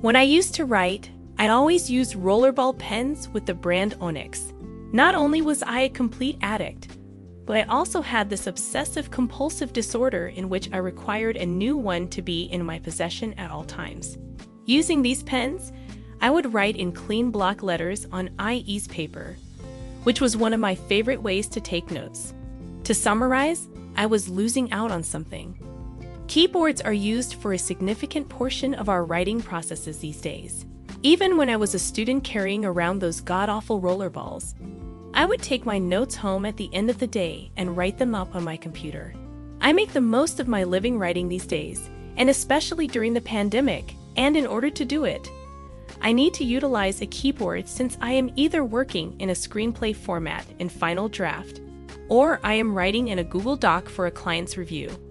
When I used to write, I'd always use rollerball pens with the brand Onyx. Not only was I a complete addict, but I also had this obsessive compulsive disorder in which I required a new one to be in my possession at all times. Using these pens, I would write in clean block letters on eye-ease paper, which was one of my favorite ways to take notes. To summarize, I was losing out on something. Keyboards are used for a significant portion of our writing processes these days. Even when I was a student carrying around those god awful rollerballs, I would take my notes home at the end of the day and write them up on my computer. I make the most of my living writing these days, and especially during the pandemic, and in order to do it, I need to utilize a keyboard since I am either working in a screenplay format in Final Draft or I am writing in a Google Doc for a client's review.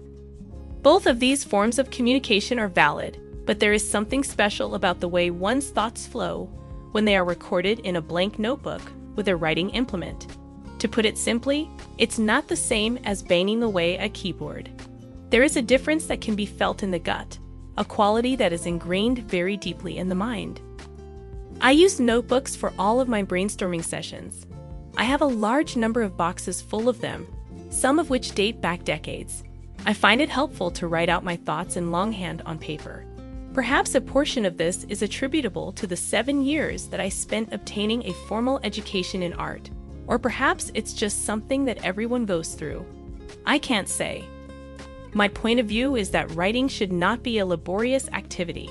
Both of these forms of communication are valid, but there is something special about the way one's thoughts flow when they are recorded in a blank notebook with a writing implement. To put it simply, it's not the same as banging away a keyboard. There is a difference that can be felt in the gut, a quality that is ingrained very deeply in the mind. I use notebooks for all of my brainstorming sessions. I have a large number of boxes full of them, some of which date back decades. I find it helpful to write out my thoughts in longhand on paper. Perhaps a portion of this is attributable to the seven years that I spent obtaining a formal education in art, or perhaps it's just something that everyone goes through. I can't say. My point of view is that writing should not be a laborious activity.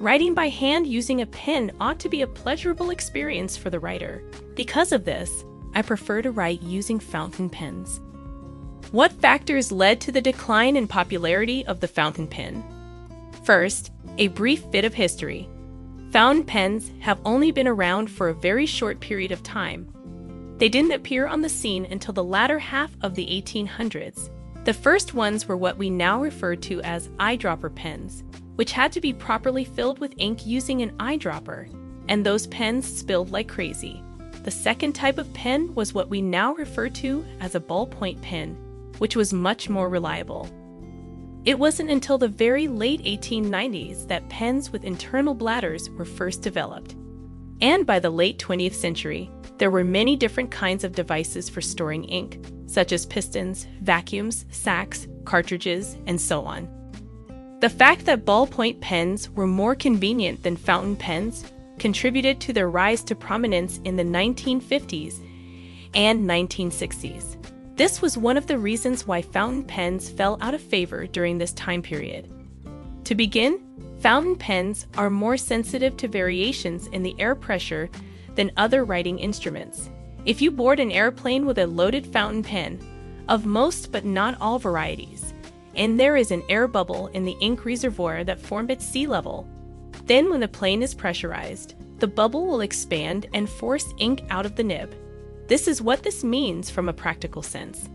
Writing by hand using a pen ought to be a pleasurable experience for the writer. Because of this, I prefer to write using fountain pens. What factors led to the decline in popularity of the fountain pen? First, a brief bit of history. Fountain pens have only been around for a very short period of time. They didn't appear on the scene until the latter half of the 1800s. The first ones were what we now refer to as eyedropper pens, which had to be properly filled with ink using an eyedropper, and those pens spilled like crazy. The second type of pen was what we now refer to as a ballpoint pen, which was much more reliable. It wasn't until the very late 1890s that pens with internal bladders were first developed. And by the late 20th century, there were many different kinds of devices for storing ink, such as pistons, vacuums, sacks, cartridges, and so on. The fact that ballpoint pens were more convenient than fountain pens contributed to their rise to prominence in the 1950s and 1960s. This was one of the reasons why fountain pens fell out of favor during this time period. To begin, fountain pens are more sensitive to variations in the air pressure than other writing instruments. If you board an airplane with a loaded fountain pen, of most but not all varieties, and there is an air bubble in the ink reservoir that formed at sea level. Then, when the plane is pressurized, the bubble will expand and force ink out of the nib. This is what this means from a practical sense.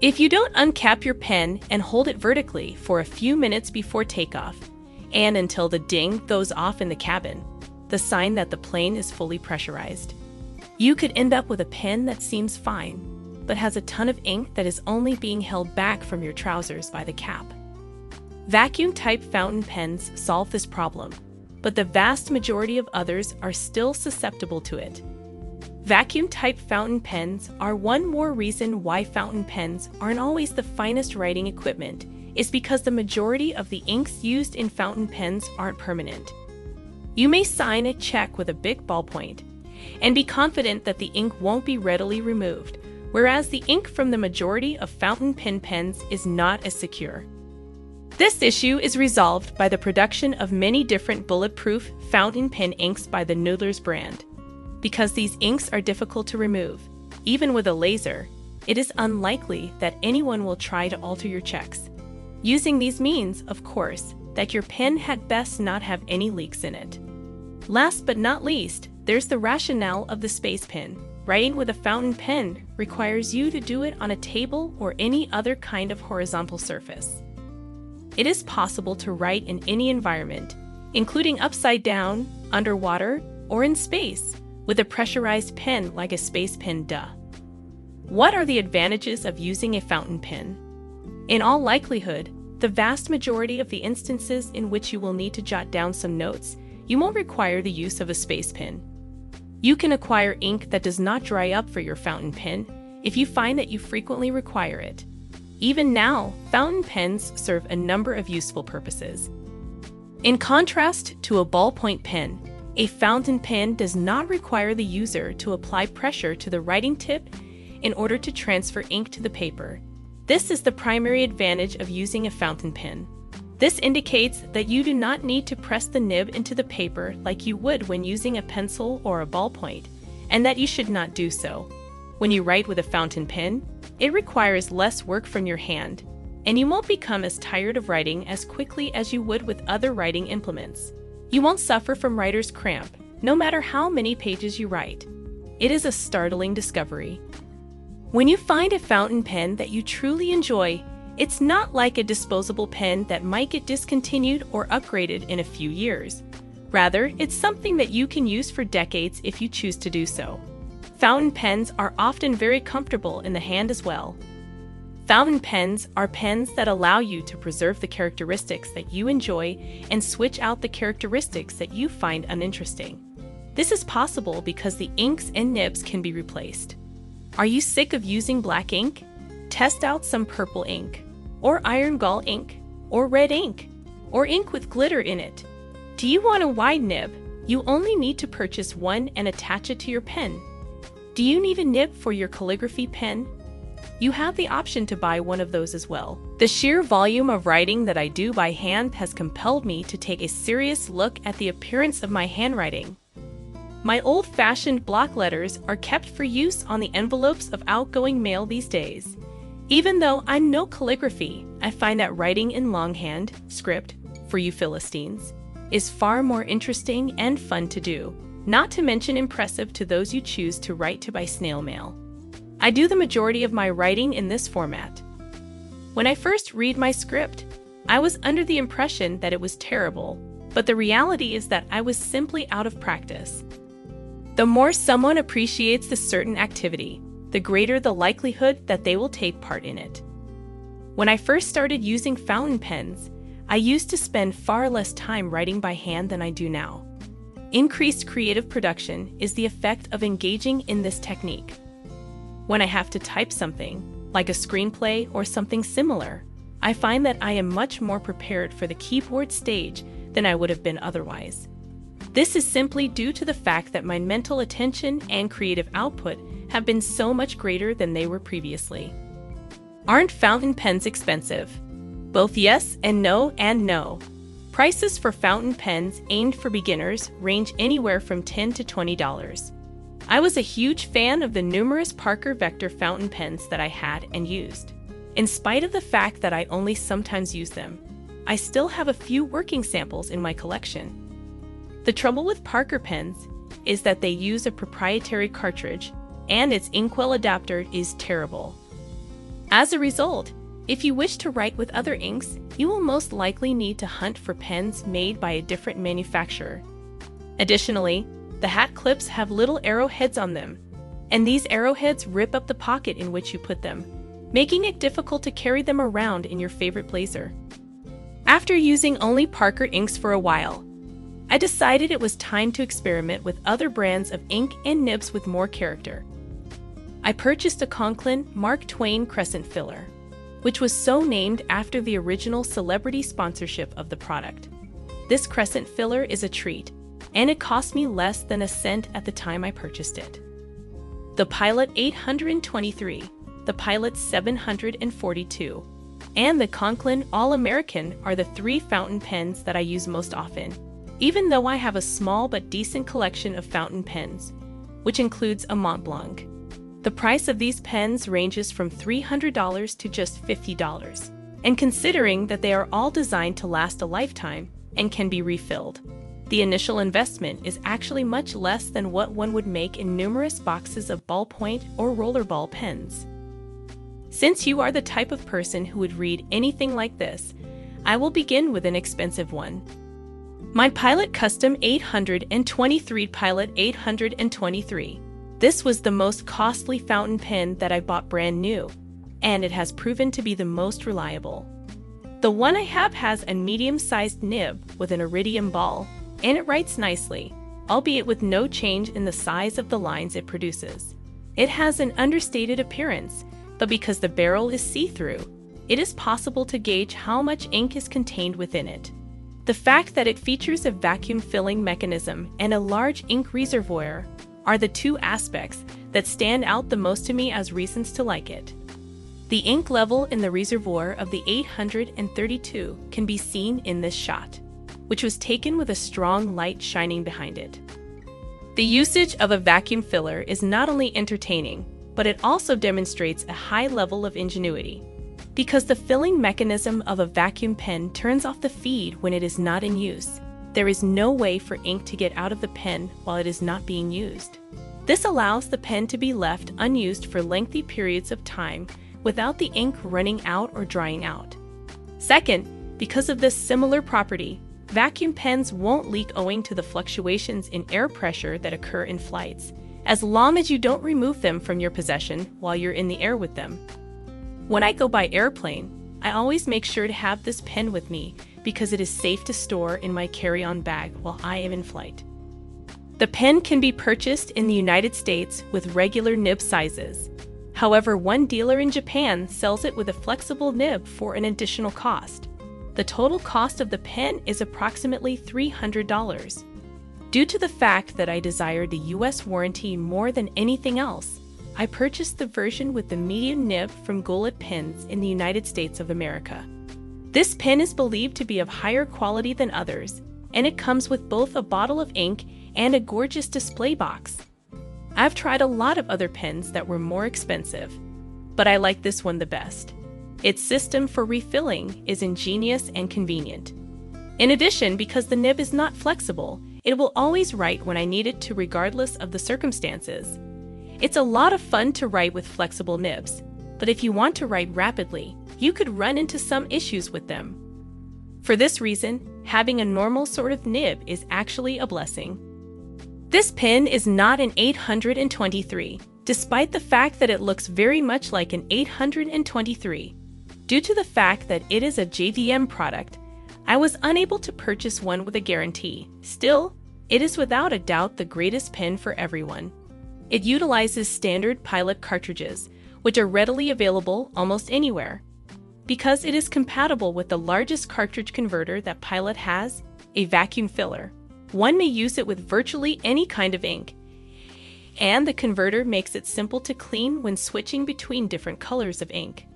If you don't uncap your pen and hold it vertically for a few minutes before takeoff, and until the ding goes off in the cabin, the sign that the plane is fully pressurized, you could end up with a pen that seems fine, but has a ton of ink that is only being held back from your trousers by the cap. Vacuum type fountain pens solve this problem, but the vast majority of others are still susceptible to it. Vacuum type fountain pens are one more reason why fountain pens aren't always the finest writing equipment, is because the majority of the inks used in fountain pens aren't permanent. You may sign a check with a big ballpoint and be confident that the ink won't be readily removed whereas the ink from the majority of fountain pen pens is not as secure. This issue is resolved by the production of many different bulletproof fountain pen inks by the Noodler's brand. Because these inks are difficult to remove, even with a laser, it is unlikely that anyone will try to alter your checks. Using these means, of course, that your pen had best not have any leaks in it. Last but not least, there's the rationale of the space pen, Writing with a fountain pen requires you to do it on a table or any other kind of horizontal surface. It is possible to write in any environment, including upside down, underwater, or in space, with a pressurized pen like a space pen duh. What are the advantages of using a fountain pen? In all likelihood, the vast majority of the instances in which you will need to jot down some notes, you won't require the use of a space pen. You can acquire ink that does not dry up for your fountain pen if you find that you frequently require it. Even now, fountain pens serve a number of useful purposes. In contrast to a ballpoint pen, a fountain pen does not require the user to apply pressure to the writing tip in order to transfer ink to the paper. This is the primary advantage of using a fountain pen. This indicates that you do not need to press the nib into the paper like you would when using a pencil or a ballpoint, and that you should not do so. When you write with a fountain pen, it requires less work from your hand, and you won't become as tired of writing as quickly as you would with other writing implements. You won't suffer from writer's cramp, no matter how many pages you write. It is a startling discovery. When you find a fountain pen that you truly enjoy, it's not like a disposable pen that might get discontinued or upgraded in a few years. Rather, it's something that you can use for decades if you choose to do so. Fountain pens are often very comfortable in the hand as well. Fountain pens are pens that allow you to preserve the characteristics that you enjoy and switch out the characteristics that you find uninteresting. This is possible because the inks and nibs can be replaced. Are you sick of using black ink? Test out some purple ink, or iron gall ink, or red ink, or ink with glitter in it. Do you want a wide nib? You only need to purchase one and attach it to your pen. Do you need a nib for your calligraphy pen? You have the option to buy one of those as well. The sheer volume of writing that I do by hand has compelled me to take a serious look at the appearance of my handwriting. My old fashioned block letters are kept for use on the envelopes of outgoing mail these days. Even though I'm no calligraphy, I find that writing in longhand, script, for you Philistines, is far more interesting and fun to do not to mention impressive to those you choose to write to by snail mail. I do the majority of my writing in this format. When I first read my script, I was under the impression that it was terrible, but the reality is that I was simply out of practice. The more someone appreciates the certain activity, the greater the likelihood that they will take part in it. When I first started using fountain pens, I used to spend far less time writing by hand than I do now. Increased creative production is the effect of engaging in this technique. When I have to type something, like a screenplay or something similar, I find that I am much more prepared for the keyboard stage than I would have been otherwise. This is simply due to the fact that my mental attention and creative output have been so much greater than they were previously. Aren't fountain pens expensive? Both yes and no and no. Prices for fountain pens aimed for beginners range anywhere from 10 to $20. I was a huge fan of the numerous Parker Vector fountain pens that I had and used. In spite of the fact that I only sometimes use them, I still have a few working samples in my collection. The trouble with Parker pens is that they use a proprietary cartridge and its inkwell adapter is terrible. As a result, if you wish to write with other inks, you will most likely need to hunt for pens made by a different manufacturer. Additionally, the hat clips have little arrowheads on them, and these arrowheads rip up the pocket in which you put them, making it difficult to carry them around in your favorite blazer. After using only Parker inks for a while, I decided it was time to experiment with other brands of ink and nibs with more character. I purchased a Conklin Mark Twain Crescent Filler which was so named after the original celebrity sponsorship of the product. This crescent filler is a treat, and it cost me less than a cent at the time I purchased it. The Pilot 823, the Pilot 742, and the Conklin All American are the three fountain pens that I use most often, even though I have a small but decent collection of fountain pens, which includes a Montblanc. The price of these pens ranges from $300 to just $50. And considering that they are all designed to last a lifetime and can be refilled, the initial investment is actually much less than what one would make in numerous boxes of ballpoint or rollerball pens. Since you are the type of person who would read anything like this, I will begin with an expensive one. My Pilot Custom 823 Pilot 823 this was the most costly fountain pen that I bought brand new, and it has proven to be the most reliable. The one I have has a medium-sized nib with an iridium ball, and it writes nicely, albeit with no change in the size of the lines it produces. It has an understated appearance, but because the barrel is see-through, it is possible to gauge how much ink is contained within it. The fact that it features a vacuum filling mechanism and a large ink reservoir are the two aspects that stand out the most to me as reasons to like it. The ink level in the reservoir of the 832 can be seen in this shot, which was taken with a strong light shining behind it. The usage of a vacuum filler is not only entertaining, but it also demonstrates a high level of ingenuity. Because the filling mechanism of a vacuum pen turns off the feed when it is not in use, there is no way for ink to get out of the pen while it is not being used. This allows the pen to be left unused for lengthy periods of time without the ink running out or drying out. Second, because of this similar property, vacuum pens won't leak owing to the fluctuations in air pressure that occur in flights, as long as you don't remove them from your possession while you're in the air with them. When I go by airplane, I always make sure to have this pen with me because it is safe to store in my carry on bag while I am in flight. The pen can be purchased in the United States with regular nib sizes. However, one dealer in Japan sells it with a flexible nib for an additional cost. The total cost of the pen is approximately $300. Due to the fact that I desired the US warranty more than anything else, I purchased the version with the medium nib from Goulet Pens in the United States of America. This pen is believed to be of higher quality than others, and it comes with both a bottle of ink and a gorgeous display box. I've tried a lot of other pens that were more expensive, but I like this one the best. Its system for refilling is ingenious and convenient. In addition, because the nib is not flexible, it will always write when I need it to regardless of the circumstances. It's a lot of fun to write with flexible nibs, but if you want to write rapidly, you could run into some issues with them. For this reason, having a normal sort of nib is actually a blessing. This pen is not an 823, despite the fact that it looks very much like an 823. Due to the fact that it is a JDM product, I was unable to purchase one with a guarantee. Still, it is without a doubt the greatest pen for everyone. It utilizes standard Pilot cartridges, which are readily available almost anywhere. Because it is compatible with the largest cartridge converter that Pilot has, a vacuum filler, one may use it with virtually any kind of ink. And the converter makes it simple to clean when switching between different colors of ink.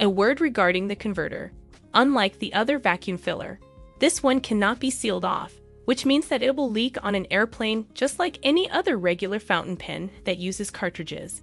A word regarding the converter. Unlike the other vacuum filler, this one cannot be sealed off, which means that it will leak on an airplane just like any other regular fountain pen that uses cartridges.